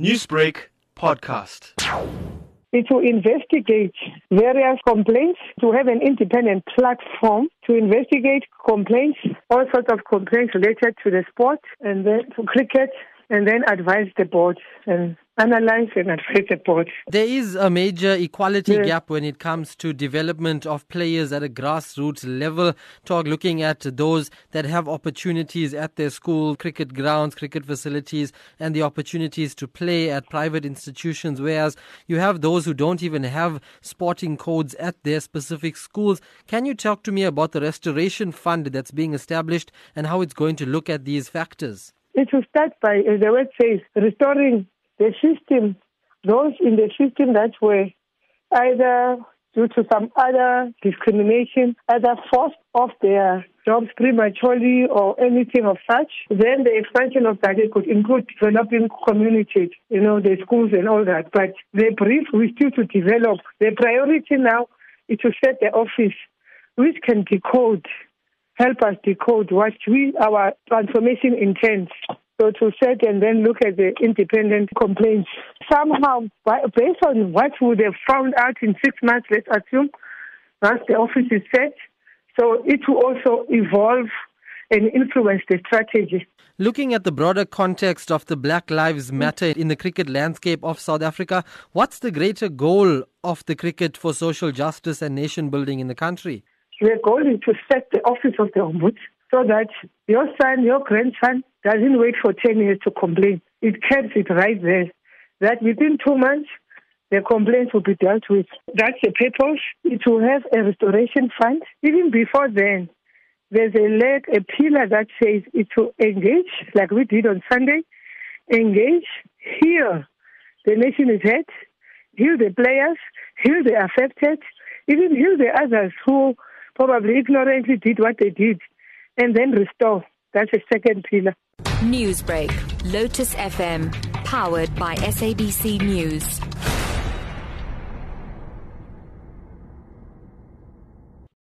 Newsbreak podcast. Is to investigate various complaints, to have an independent platform to investigate complaints, all sorts of complaints related to the sport and then to cricket, and then advise the board and analyze and advise the. There is a major equality Yeah. gap when it comes to development of players at a grassroots level. Talk looking at those that have opportunities at their school, cricket grounds, cricket facilities, and the opportunities to play at private institutions, whereas you have those who don't even have sporting codes at their specific schools. Can you talk to me about the restoration fund that's being established and how it's going to look at these factors? It will start by, as the word says, restoring the system, those in the system that were either due to some other discrimination, either forced off their jobs prematurely or anything of such. Then the expansion of that could include developing communities, you know, the schools and all that. But the brief we still to develop. The priority now is to set the office which can decode help us decode what we our transformation intends. So to set and then look at the independent complaints. Somehow, based on what we have found out in six months, let's assume, once the office is set, so it will also evolve and influence the strategy. Looking at the broader context of the Black Lives Matter in the cricket landscape of South Africa, what's the greater goal of the cricket for social justice and nation building in the country? The goal is to set the office of the ombuds so that your son, your grandson doesn't wait for 10 years to complain. It keeps it right there. That within two months, the complaints will be dealt with. That's the purpose. It will have a restoration fund. Even before then, there's a leg, a pillar that says it will engage, like we did on Sunday, engage, heal. The nation is hurt, heal the players, heal the affected, even heal the others who probably ignorantly did what they did, and then restore. That's the second pillar. Newsbreak, Lotus FM, powered by SABC News.